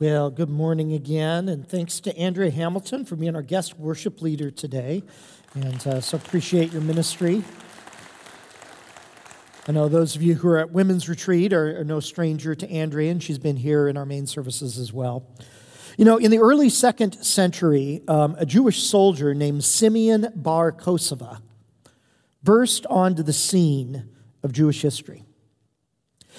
Well, good morning again, and thanks to Andrea Hamilton for being our guest worship leader today. And uh, so appreciate your ministry. I know those of you who are at Women's Retreat are, are no stranger to Andrea, and she's been here in our main services as well. You know, in the early second century, um, a Jewish soldier named Simeon Bar Kokhba burst onto the scene of Jewish history.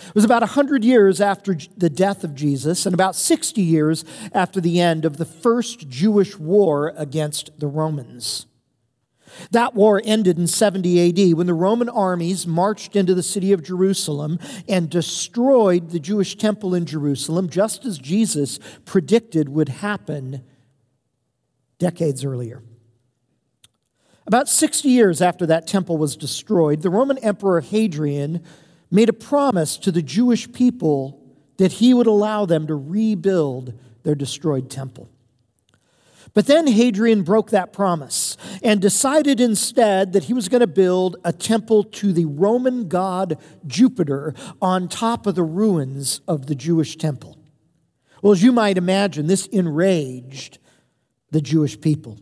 It was about 100 years after the death of Jesus and about 60 years after the end of the first Jewish war against the Romans. That war ended in 70 AD when the Roman armies marched into the city of Jerusalem and destroyed the Jewish temple in Jerusalem, just as Jesus predicted would happen decades earlier. About 60 years after that temple was destroyed, the Roman Emperor Hadrian made a promise to the Jewish people that he would allow them to rebuild their destroyed temple. But then Hadrian broke that promise and decided instead that he was going to build a temple to the Roman god Jupiter on top of the ruins of the Jewish temple. Well, as you might imagine, this enraged the Jewish people.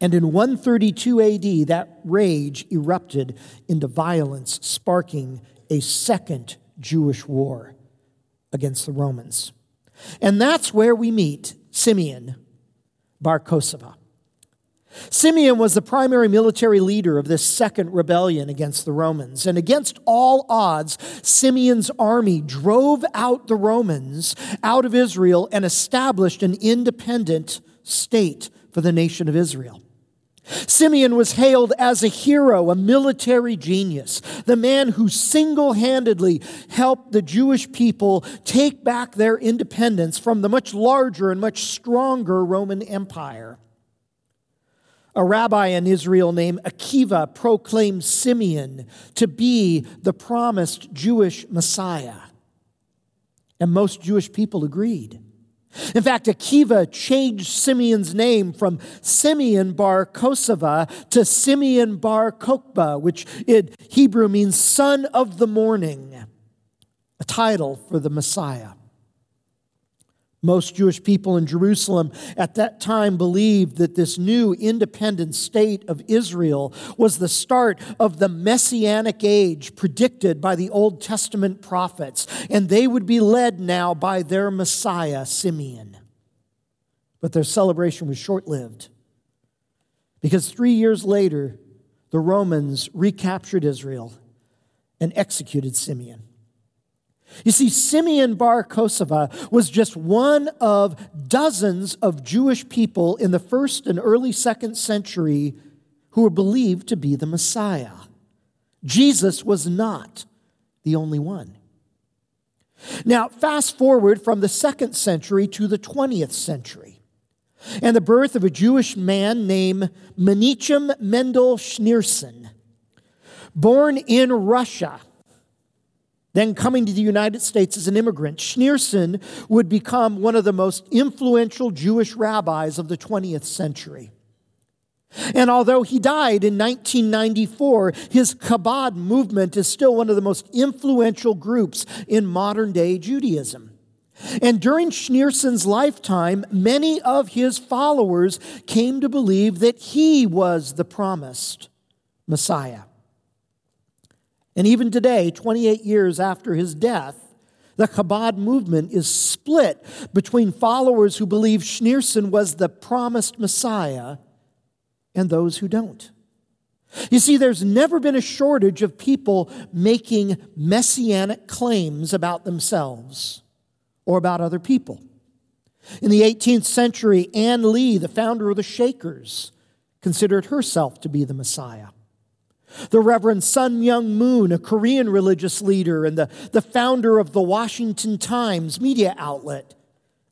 And in 132 AD, that rage erupted into violence, sparking a second Jewish war against the Romans. And that's where we meet Simeon Bar Kokhba. Simeon was the primary military leader of this second rebellion against the Romans. And against all odds, Simeon's army drove out the Romans out of Israel and established an independent state for the nation of Israel. Simeon was hailed as a hero, a military genius, the man who single handedly helped the Jewish people take back their independence from the much larger and much stronger Roman Empire. A rabbi in Israel named Akiva proclaimed Simeon to be the promised Jewish Messiah. And most Jewish people agreed. In fact, Akiva changed Simeon's name from Simeon bar Kokhba to Simeon bar Kokhba, which in Hebrew means son of the morning, a title for the Messiah. Most Jewish people in Jerusalem at that time believed that this new independent state of Israel was the start of the messianic age predicted by the Old Testament prophets, and they would be led now by their Messiah, Simeon. But their celebration was short lived because three years later, the Romans recaptured Israel and executed Simeon. You see, Simeon bar Kokhba was just one of dozens of Jewish people in the first and early second century who were believed to be the Messiah. Jesus was not the only one. Now, fast forward from the second century to the 20th century, and the birth of a Jewish man named Menachem Mendel Schneerson, born in Russia then, coming to the United States as an immigrant, Schneerson would become one of the most influential Jewish rabbis of the 20th century. And although he died in 1994, his Chabad movement is still one of the most influential groups in modern day Judaism. And during Schneerson's lifetime, many of his followers came to believe that he was the promised Messiah. And even today, 28 years after his death, the Chabad movement is split between followers who believe Schneerson was the promised Messiah and those who don't. You see, there's never been a shortage of people making messianic claims about themselves or about other people. In the 18th century, Ann Lee, the founder of the Shakers, considered herself to be the Messiah. The Reverend Sun Myung Moon, a Korean religious leader and the, the founder of the Washington Times media outlet,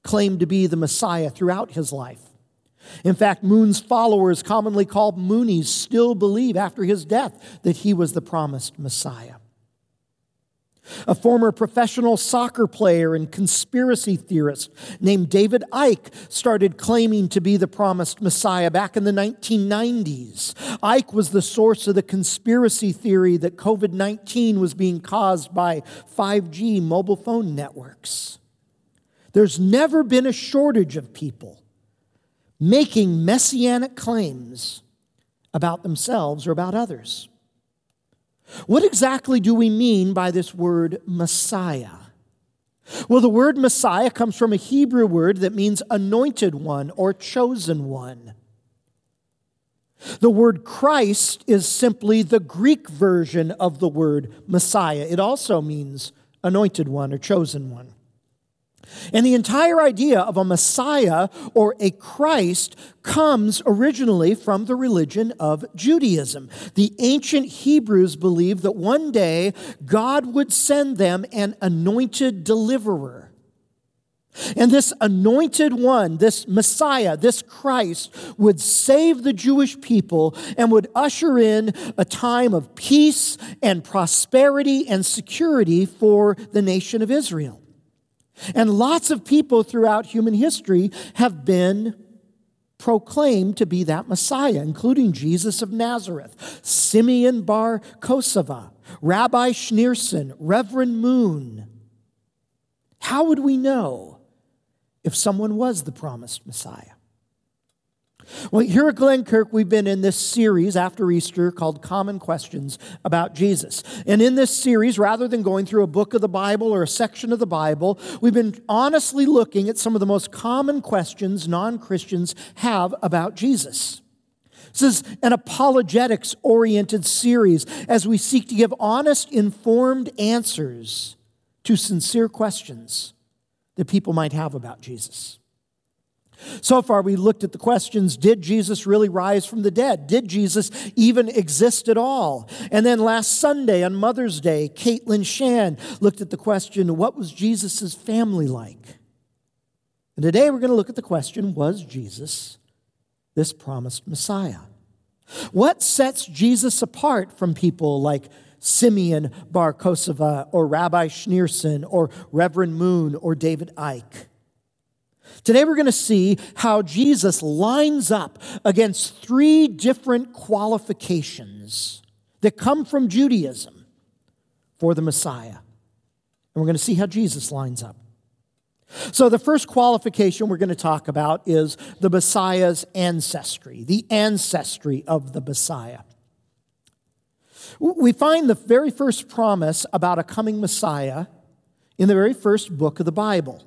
claimed to be the Messiah throughout his life. In fact, Moon's followers, commonly called Moonies, still believe after his death that he was the promised Messiah. A former professional soccer player and conspiracy theorist named David Icke started claiming to be the promised Messiah back in the 1990s. Icke was the source of the conspiracy theory that COVID 19 was being caused by 5G mobile phone networks. there's never been a shortage of people making messianic claims about themselves or about others. What exactly do we mean by this word Messiah? Well, the word Messiah comes from a Hebrew word that means anointed one or chosen one. The word Christ is simply the Greek version of the word Messiah. It also means anointed one or chosen one. And the entire idea of a Messiah or a Christ comes originally from the religion of Judaism. The ancient Hebrews believed that one day God would send them an anointed deliverer. And this anointed one, this Messiah, this Christ, would save the Jewish people and would usher in a time of peace and prosperity and security for the nation of Israel. And lots of people throughout human history have been proclaimed to be that Messiah, including Jesus of Nazareth, Simeon bar Kosiba, Rabbi Schneerson, Reverend Moon. How would we know? if someone was the promised Messiah. Well, here at Glenkirk, we've been in this series after Easter called Common Questions about Jesus. And in this series, rather than going through a book of the Bible or a section of the Bible, we've been honestly looking at some of the most common questions non Christians have about Jesus. This is an apologetics oriented series as we seek to give honest, informed answers to sincere questions that people might have about Jesus. So far, we looked at the questions Did Jesus really rise from the dead? Did Jesus even exist at all? And then last Sunday on Mother's Day, Caitlin Shan looked at the question What was Jesus' family like? And today we're going to look at the question Was Jesus this promised Messiah? What sets Jesus apart from people like Simeon Bar Kosiba or Rabbi Schneerson or Reverend Moon or David Icke. Today we're going to see how Jesus lines up against three different qualifications that come from Judaism for the Messiah. And we're going to see how Jesus lines up. So, the first qualification we're going to talk about is the Messiah's ancestry, the ancestry of the Messiah. We find the very first promise about a coming Messiah in the very first book of the Bible.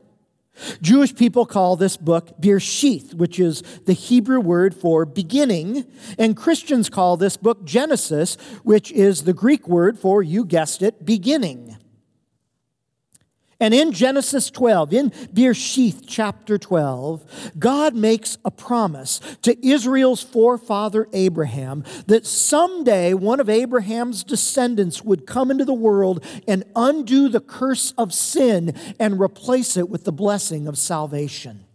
Jewish people call this book Bereshith, which is the Hebrew word for beginning, and Christians call this book Genesis, which is the Greek word for, you guessed it, beginning. And in Genesis 12, in Bereshith chapter 12, God makes a promise to Israel's forefather Abraham that someday one of Abraham's descendants would come into the world and undo the curse of sin and replace it with the blessing of salvation.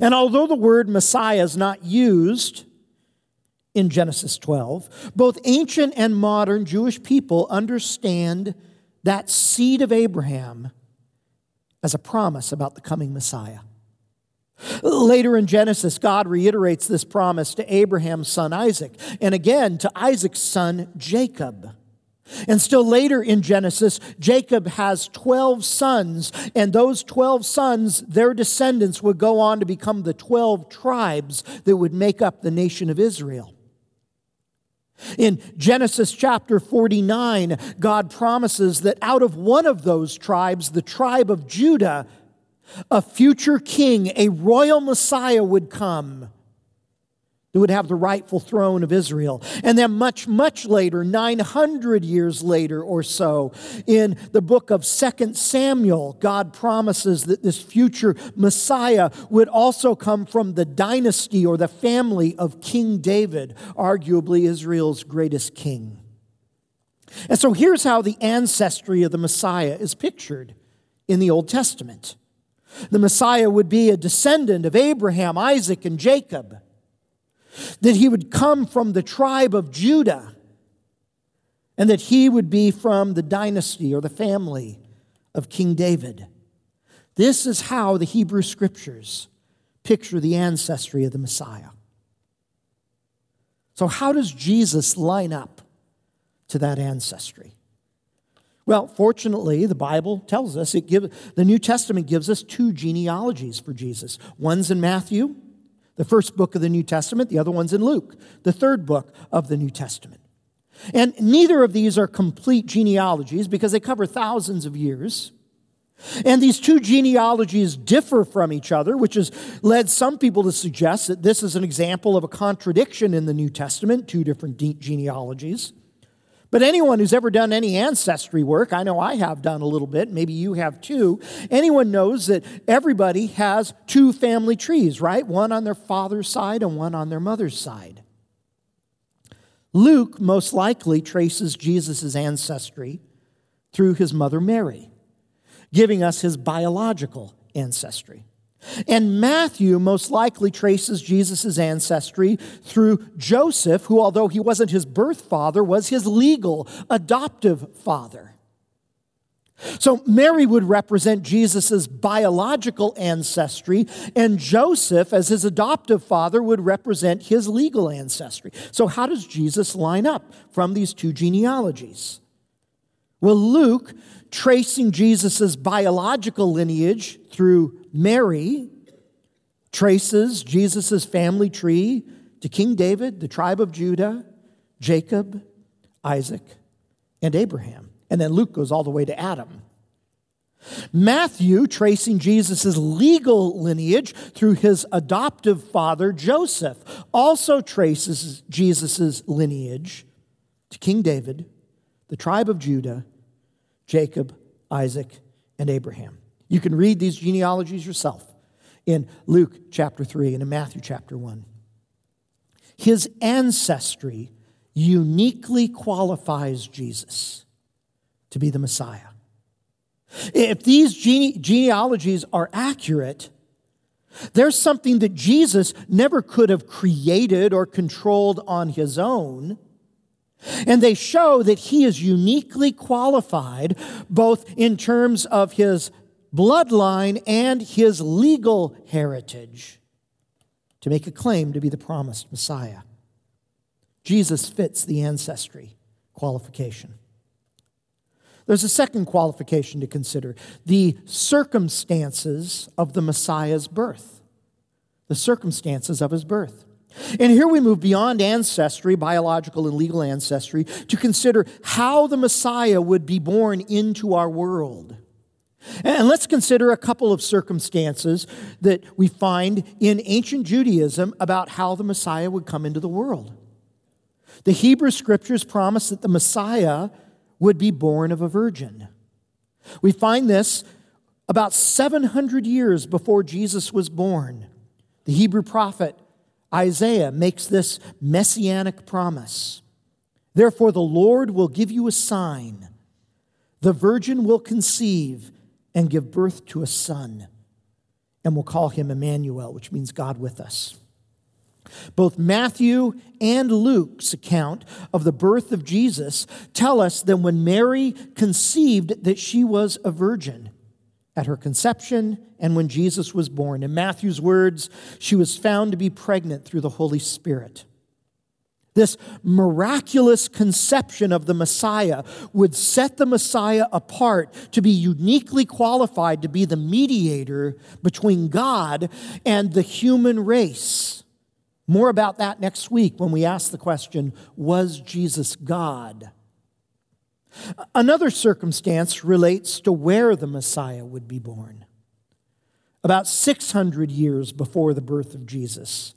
And although the word Messiah is not used in Genesis 12, both ancient and modern Jewish people understand that seed of Abraham as a promise about the coming Messiah. Later in Genesis, God reiterates this promise to Abraham's son Isaac, and again to Isaac's son Jacob. And still later in Genesis, Jacob has 12 sons, and those 12 sons, their descendants, would go on to become the 12 tribes that would make up the nation of Israel. In Genesis chapter 49, God promises that out of one of those tribes, the tribe of Judah, a future king, a royal Messiah would come who would have the rightful throne of Israel. And then, much, much later, 900 years later or so, in the book of 2 Samuel, God promises that this future Messiah would also come from the dynasty or the family of King David, arguably Israel's greatest king. And so, here's how the ancestry of the Messiah is pictured in the Old Testament. The Messiah would be a descendant of Abraham, Isaac, and Jacob that he would come from the tribe of Judah, and that he would be from the dynasty or the family of King David. This is how the Hebrew scriptures picture the ancestry of the Messiah. So, how does Jesus line up to that ancestry? Well, fortunately, the Bible tells us it the New Testament gives us two genealogies for Jesus. One's in Matthew, the first book of the New Testament, the other one's in Luke, the third book of the New Testament. And neither of these are complete genealogies because they cover thousands of years. And these two genealogies differ from each other, which has led some people to suggest that this is an example of a contradiction in the New Testament, two different genealogies. But anyone who's ever done any ancestry work, I know I have done a little bit, maybe you have too, anyone knows that everybody has two family trees, right? One on their father's side and one on their mother's side. Luke most likely traces Jesus' ancestry through his mother Mary giving us his biological ancestry. And Matthew most likely traces Jesus' ancestry through Joseph, who, although he wasn't his birth father, was his legal adoptive father. So Mary would represent Jesus' biological ancestry, and Joseph, as his adoptive father, would represent his legal ancestry. So, how does Jesus line up from these two genealogies? Well, Luke tracing Jesus' biological lineage through Mary, traces Jesus' family tree to King David, the tribe of Judah, Jacob, Isaac, and Abraham. And then Luke goes all the way to Adam. Matthew, tracing Jesus' legal lineage through his adoptive father, Joseph, also traces Jesus' lineage to King David, the tribe of Judah, Jacob, Isaac, and Abraham. You can read these genealogies yourself in Luke chapter 3 and in Matthew chapter 1. His ancestry uniquely qualifies Jesus to be the Messiah. If these gene- genealogies are accurate, there's something that Jesus never could have created or controlled on his own. And they show that he is uniquely qualified, both in terms of his bloodline and his legal heritage, to make a claim to be the promised Messiah. Jesus fits the ancestry qualification. There's a second qualification to consider the circumstances of the Messiah's birth. The circumstances of his birth. And here we move beyond ancestry, biological and legal ancestry, to consider how the Messiah would be born into our world. And let's consider a couple of circumstances that we find in ancient Judaism about how the Messiah would come into the world. The Hebrew scriptures promise that the Messiah would be born of a virgin. We find this about 700 years before Jesus was born. The Hebrew prophet Isaiah makes this messianic promise. Therefore, the Lord will give you a sign. The virgin will conceive and give birth to a son, and will call him Emmanuel, which means God with us. Both Matthew and Luke's account of the birth of Jesus tell us that when Mary conceived that she was a virgin at her conception and when Jesus was born. In Matthew's words, she was found to be pregnant through the Holy Spirit. This miraculous conception of the Messiah would set the Messiah apart to be uniquely qualified to be the mediator between God and the human race. More about that next week when we ask the question Was Jesus God? Another circumstance relates to where the Messiah would be born. About 600 years before the birth of Jesus,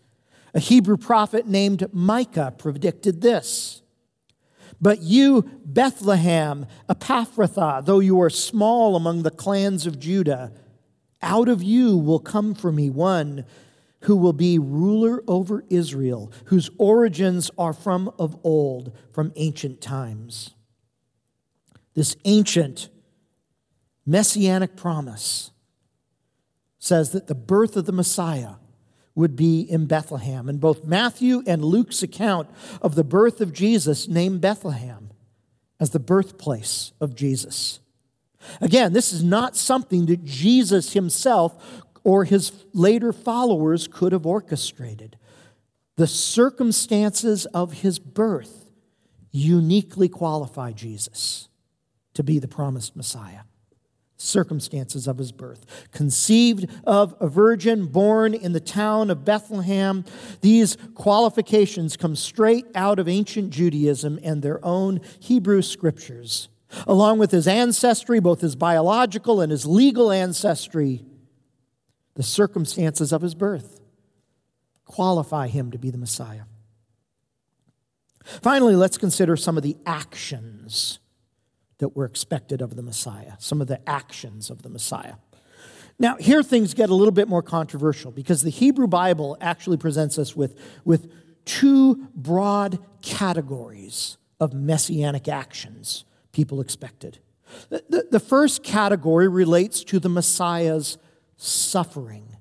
a Hebrew prophet named Micah predicted this. But you, Bethlehem, Ephrathah, though you are small among the clans of Judah, out of you will come for me one who will be ruler over Israel, whose origins are from of old, from ancient times this ancient messianic promise says that the birth of the Messiah would be in Bethlehem. And both Matthew and Luke's account of the birth of Jesus name Bethlehem as the birthplace of Jesus. Again, this is not something that Jesus himself or his later followers could have orchestrated. The circumstances of his birth uniquely qualify Jesus to be the promised Messiah. Circumstances of his birth. Conceived of a virgin, born in the town of Bethlehem. These qualifications come straight out of ancient Judaism and their own Hebrew scriptures. Along with his ancestry, both his biological and his legal ancestry, the circumstances of his birth qualify him to be the Messiah. Finally, let's consider some of the actions that were expected of the Messiah, some of the actions of the Messiah. Now, here things get a little bit more controversial because the Hebrew Bible actually presents us with, with two broad categories of messianic actions people expected. The, the, the first category relates to the Messiah's suffering,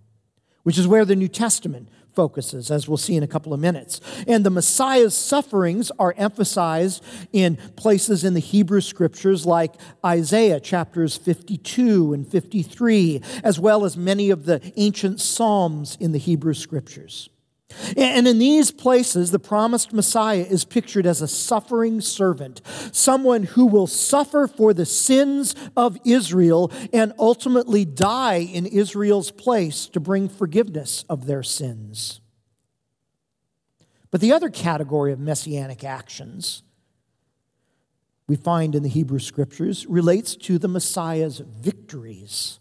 which is where the New Testament focuses, as we'll see in a couple of minutes. And the Messiah's sufferings are emphasized in places in the Hebrew scriptures like Isaiah chapters 52 and 53, as well as many of the ancient Psalms in the Hebrew scriptures. And in these places, the promised Messiah is pictured as a suffering servant, someone who will suffer for the sins of Israel and ultimately die in Israel's place to bring forgiveness of their sins. But the other category of messianic actions we find in the Hebrew scriptures relates to the Messiah's victories.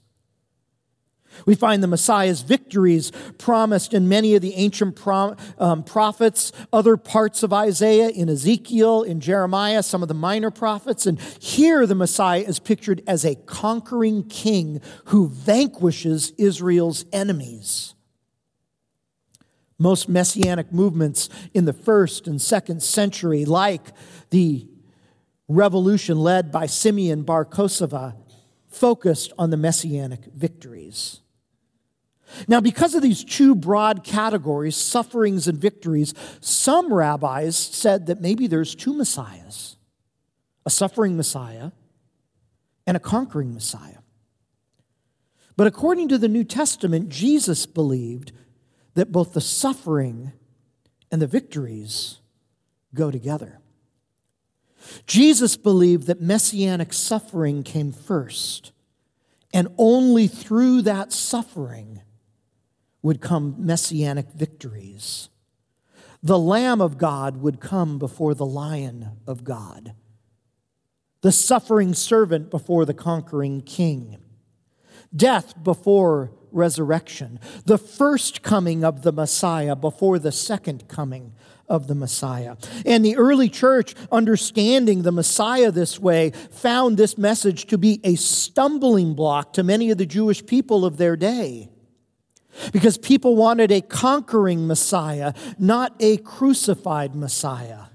We find the Messiah's victories promised in many of the ancient pro- um, prophets, other parts of Isaiah, in Ezekiel, in Jeremiah, some of the minor prophets. And here the Messiah is pictured as a conquering king who vanquishes Israel's enemies. Most messianic movements in the first and second century, like the revolution led by Simeon Bar Kosiba, focused on the messianic victories. Now, because of these two broad categories, sufferings and victories, some rabbis said that maybe there's two messiahs a suffering messiah and a conquering messiah. But according to the New Testament, Jesus believed that both the suffering and the victories go together. Jesus believed that messianic suffering came first, and only through that suffering would come messianic victories. The Lamb of God would come before the Lion of God, the suffering servant before the conquering King, death before resurrection, the first coming of the Messiah before the second coming of the Messiah. And the early church, understanding the Messiah this way, found this message to be a stumbling block to many of the Jewish people of their day because people wanted a conquering Messiah, not a crucified Messiah.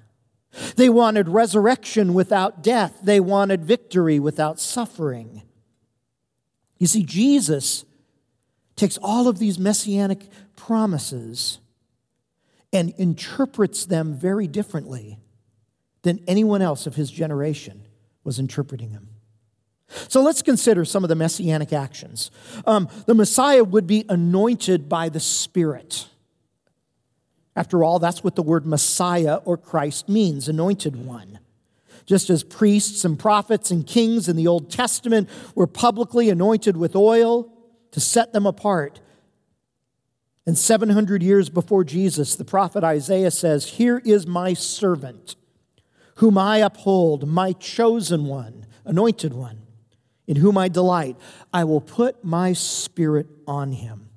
They wanted resurrection without death, they wanted victory without suffering. You see, Jesus takes all of these messianic promises and interprets them very differently than anyone else of his generation was interpreting them. So let's consider some of the messianic actions. Um, the Messiah would be anointed by the Spirit. After all, that's what the word Messiah or Christ means anointed one. Just as priests and prophets and kings in the Old Testament were publicly anointed with oil to set them apart. And 700 years before Jesus, the prophet Isaiah says, Here is my servant, whom I uphold, my chosen one, anointed one in whom I delight. I will put my spirit on him,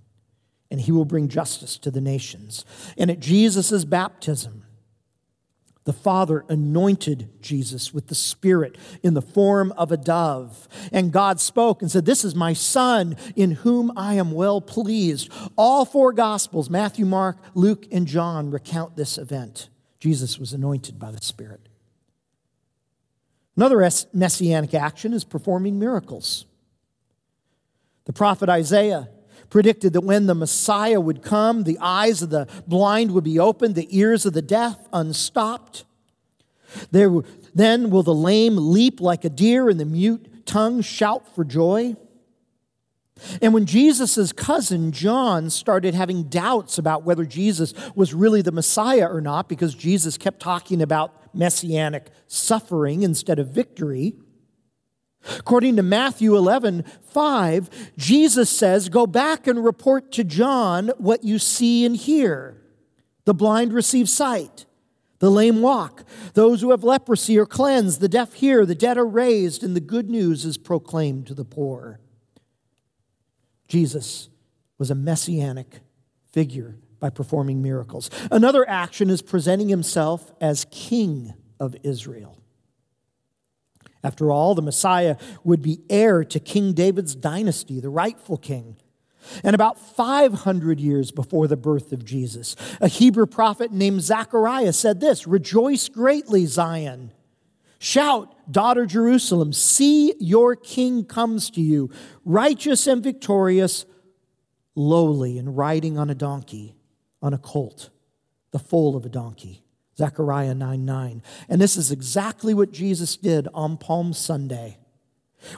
and he will bring justice to the nations. And at Jesus' baptism, the Father anointed Jesus with the Spirit in the form of a dove. And God spoke and said, This is my Son in whom I am well pleased. All four Gospels, Matthew, Mark, Luke, and John, recount this event. Jesus was anointed by the Spirit. Another messianic action is performing miracles. The prophet Isaiah predicted that when the Messiah would come, the eyes of the blind would be opened, the ears of the deaf unstopped. There, then will the lame leap like a deer, and the mute tongue shout for joy. And when Jesus' cousin John started having doubts about whether Jesus was really the Messiah or not, because Jesus kept talking about messianic suffering instead of victory, According to Matthew 11, 5, Jesus says, Go back and report to John what you see and hear. The blind receive sight, the lame walk, those who have leprosy are cleansed, the deaf hear, the dead are raised, and the good news is proclaimed to the poor. Jesus was a messianic figure by performing miracles. Another action is presenting himself as king of Israel. After all, the Messiah would be heir to King David's dynasty, the rightful king. And about 500 years before the birth of Jesus, a Hebrew prophet named Zechariah said this Rejoice greatly, Zion. Shout, daughter Jerusalem, see your king comes to you, righteous and victorious, lowly and riding on a donkey, on a colt, the foal of a donkey. Zechariah 9 9. And this is exactly what Jesus did on Palm Sunday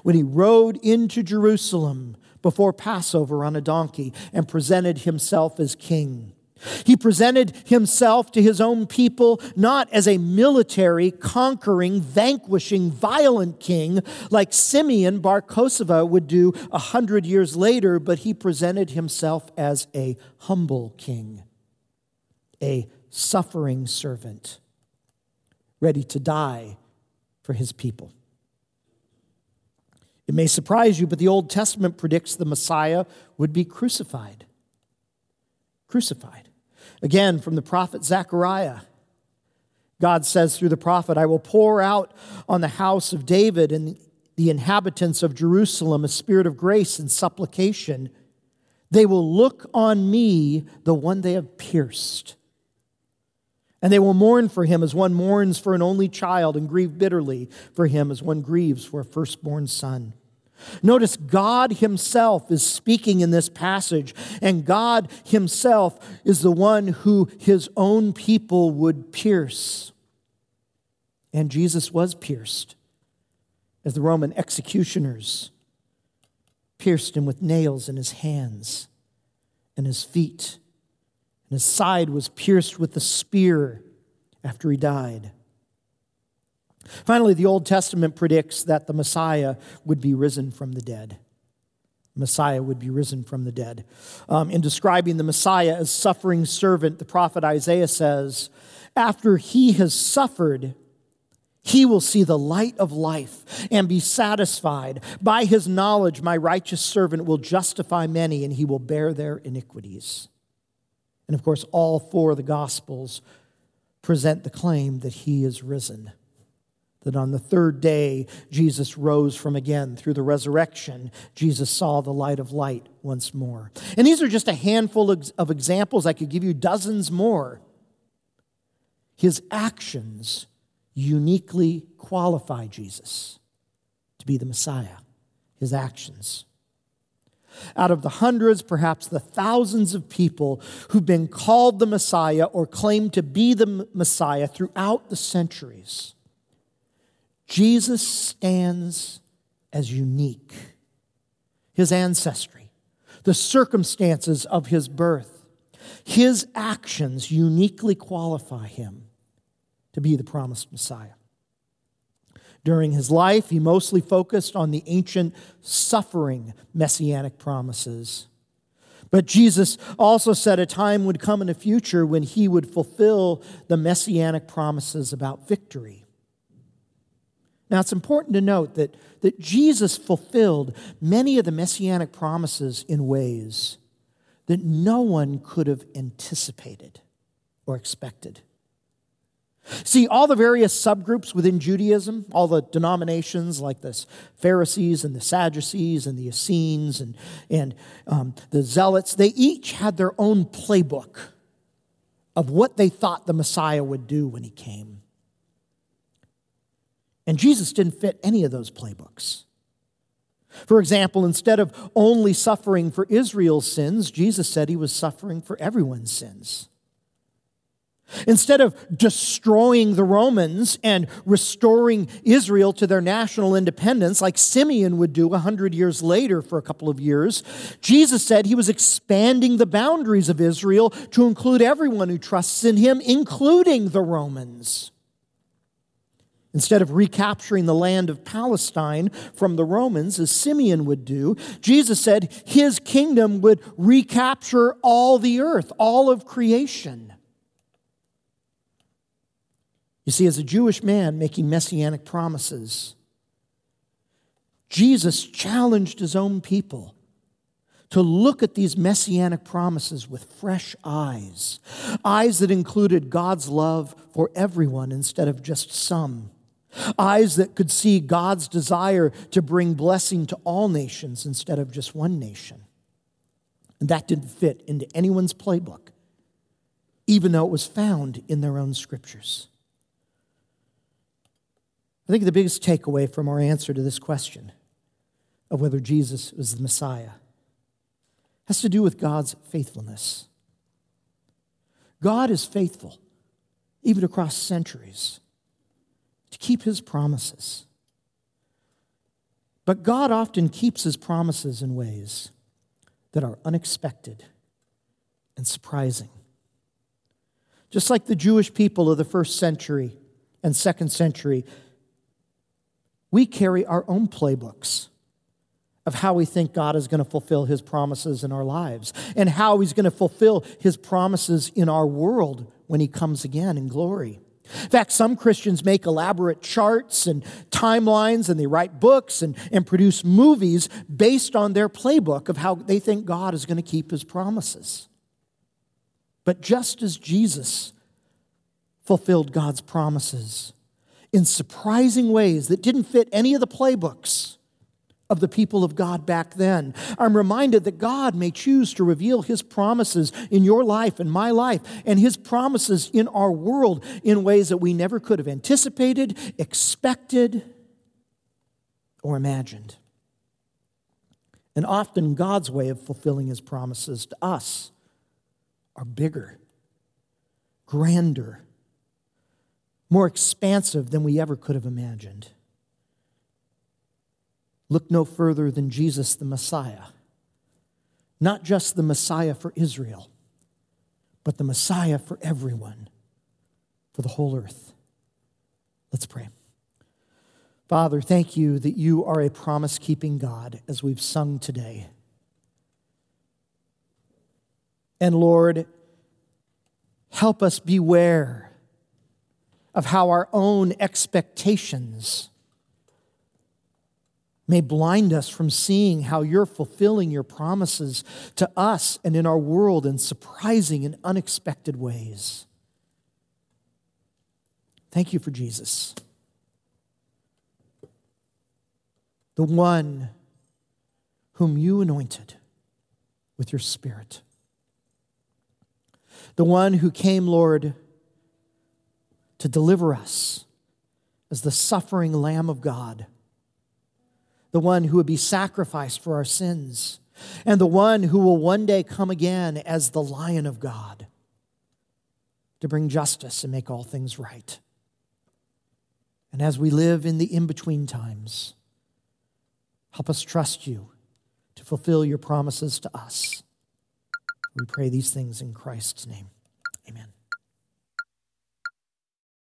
when he rode into Jerusalem before Passover on a donkey and presented himself as king. He presented himself to his own people not as a military, conquering, vanquishing, violent king like Simeon Bar Kokhba would do a hundred years later, but he presented himself as a humble king, a suffering servant, ready to die for his people. It may surprise you, but the Old Testament predicts the Messiah would be crucified. Crucified. Again, from the prophet Zechariah, God says through the prophet, I will pour out on the house of David and the inhabitants of Jerusalem a spirit of grace and supplication. They will look on me, the one they have pierced. And they will mourn for him as one mourns for an only child, and grieve bitterly for him as one grieves for a firstborn son. Notice God Himself is speaking in this passage, and God Himself is the one who His own people would pierce. And Jesus was pierced as the Roman executioners pierced him with nails in his hands and his feet and his side was pierced with a spear after he died. Finally, the Old Testament predicts that the Messiah would be risen from the dead. Messiah would be risen from the dead. Um, in describing the Messiah as suffering servant, the prophet Isaiah says, After he has suffered, he will see the light of life and be satisfied. By his knowledge, my righteous servant will justify many, and he will bear their iniquities. And of course, all four of the Gospels present the claim that he is risen. That on the third day, Jesus rose from again. Through the resurrection, Jesus saw the light of light once more. And these are just a handful of examples. I could give you dozens more. His actions uniquely qualify Jesus to be the Messiah. His actions out of the hundreds, perhaps the thousands of people who've been called the Messiah or claimed to be the Messiah throughout the centuries, Jesus stands as unique. His ancestry, the circumstances of his birth, his actions uniquely qualify him to be the promised Messiah. During his life, he mostly focused on the ancient suffering messianic promises. But Jesus also said a time would come in the future when he would fulfill the messianic promises about victory. Now, it's important to note that, that Jesus fulfilled many of the messianic promises in ways that no one could have anticipated or expected. See, all the various subgroups within Judaism, all the denominations like the Pharisees and the Sadducees and the Essenes and, and um, the Zealots, they each had their own playbook of what they thought the Messiah would do when he came. And Jesus didn't fit any of those playbooks. For example, instead of only suffering for Israel's sins, Jesus said he was suffering for everyone's sins. Instead of destroying the Romans and restoring Israel to their national independence, like Simeon would do a hundred years later for a couple of years, Jesus said he was expanding the boundaries of Israel to include everyone who trusts in him, including the Romans. Instead of recapturing the land of Palestine from the Romans, as Simeon would do, Jesus said his kingdom would recapture all the earth, all of creation. You see, as a Jewish man making messianic promises, Jesus challenged his own people to look at these messianic promises with fresh eyes, eyes that included God's love for everyone instead of just some, eyes that could see God's desire to bring blessing to all nations instead of just one nation. And that didn't fit into anyone's playbook, even though it was found in their own scriptures. I think the biggest takeaway from our answer to this question of whether Jesus was the Messiah has to do with God's faithfulness. God is faithful, even across centuries, to keep his promises. But God often keeps his promises in ways that are unexpected and surprising. Just like the Jewish people of the first century and second century, we carry our own playbooks of how we think God is going to fulfill his promises in our lives and how he's going to fulfill his promises in our world when he comes again in glory. In fact, some Christians make elaborate charts and timelines and they write books and, and produce movies based on their playbook of how they think God is going to keep his promises. But just as Jesus fulfilled God's promises in surprising ways that didn't fit any of the playbooks, of the people of God back then. I'm reminded that God may choose to reveal His promises in your life and my life, and His promises in our world in ways that we never could have anticipated, expected, or imagined. And often God's way of fulfilling His promises to us are bigger, grander, more expansive than we ever could have imagined. Look no further than Jesus the Messiah. Not just the Messiah for Israel, but the Messiah for everyone, for the whole earth. Let's pray. Father, thank you that you are a promise keeping God as we've sung today. And Lord, help us beware of how our own expectations may blind us from seeing how you're fulfilling your promises to us and in our world in surprising and unexpected ways. Thank you for Jesus, the one whom you anointed with your Spirit, the one who came, Lord, to deliver us as the suffering Lamb of God the one who would be sacrificed for our sins, and the one who will one day come again as the Lion of God to bring justice and make all things right. And as we live in the in between times, help us trust you to fulfill your promises to us. We pray these things in Christ's name. Amen.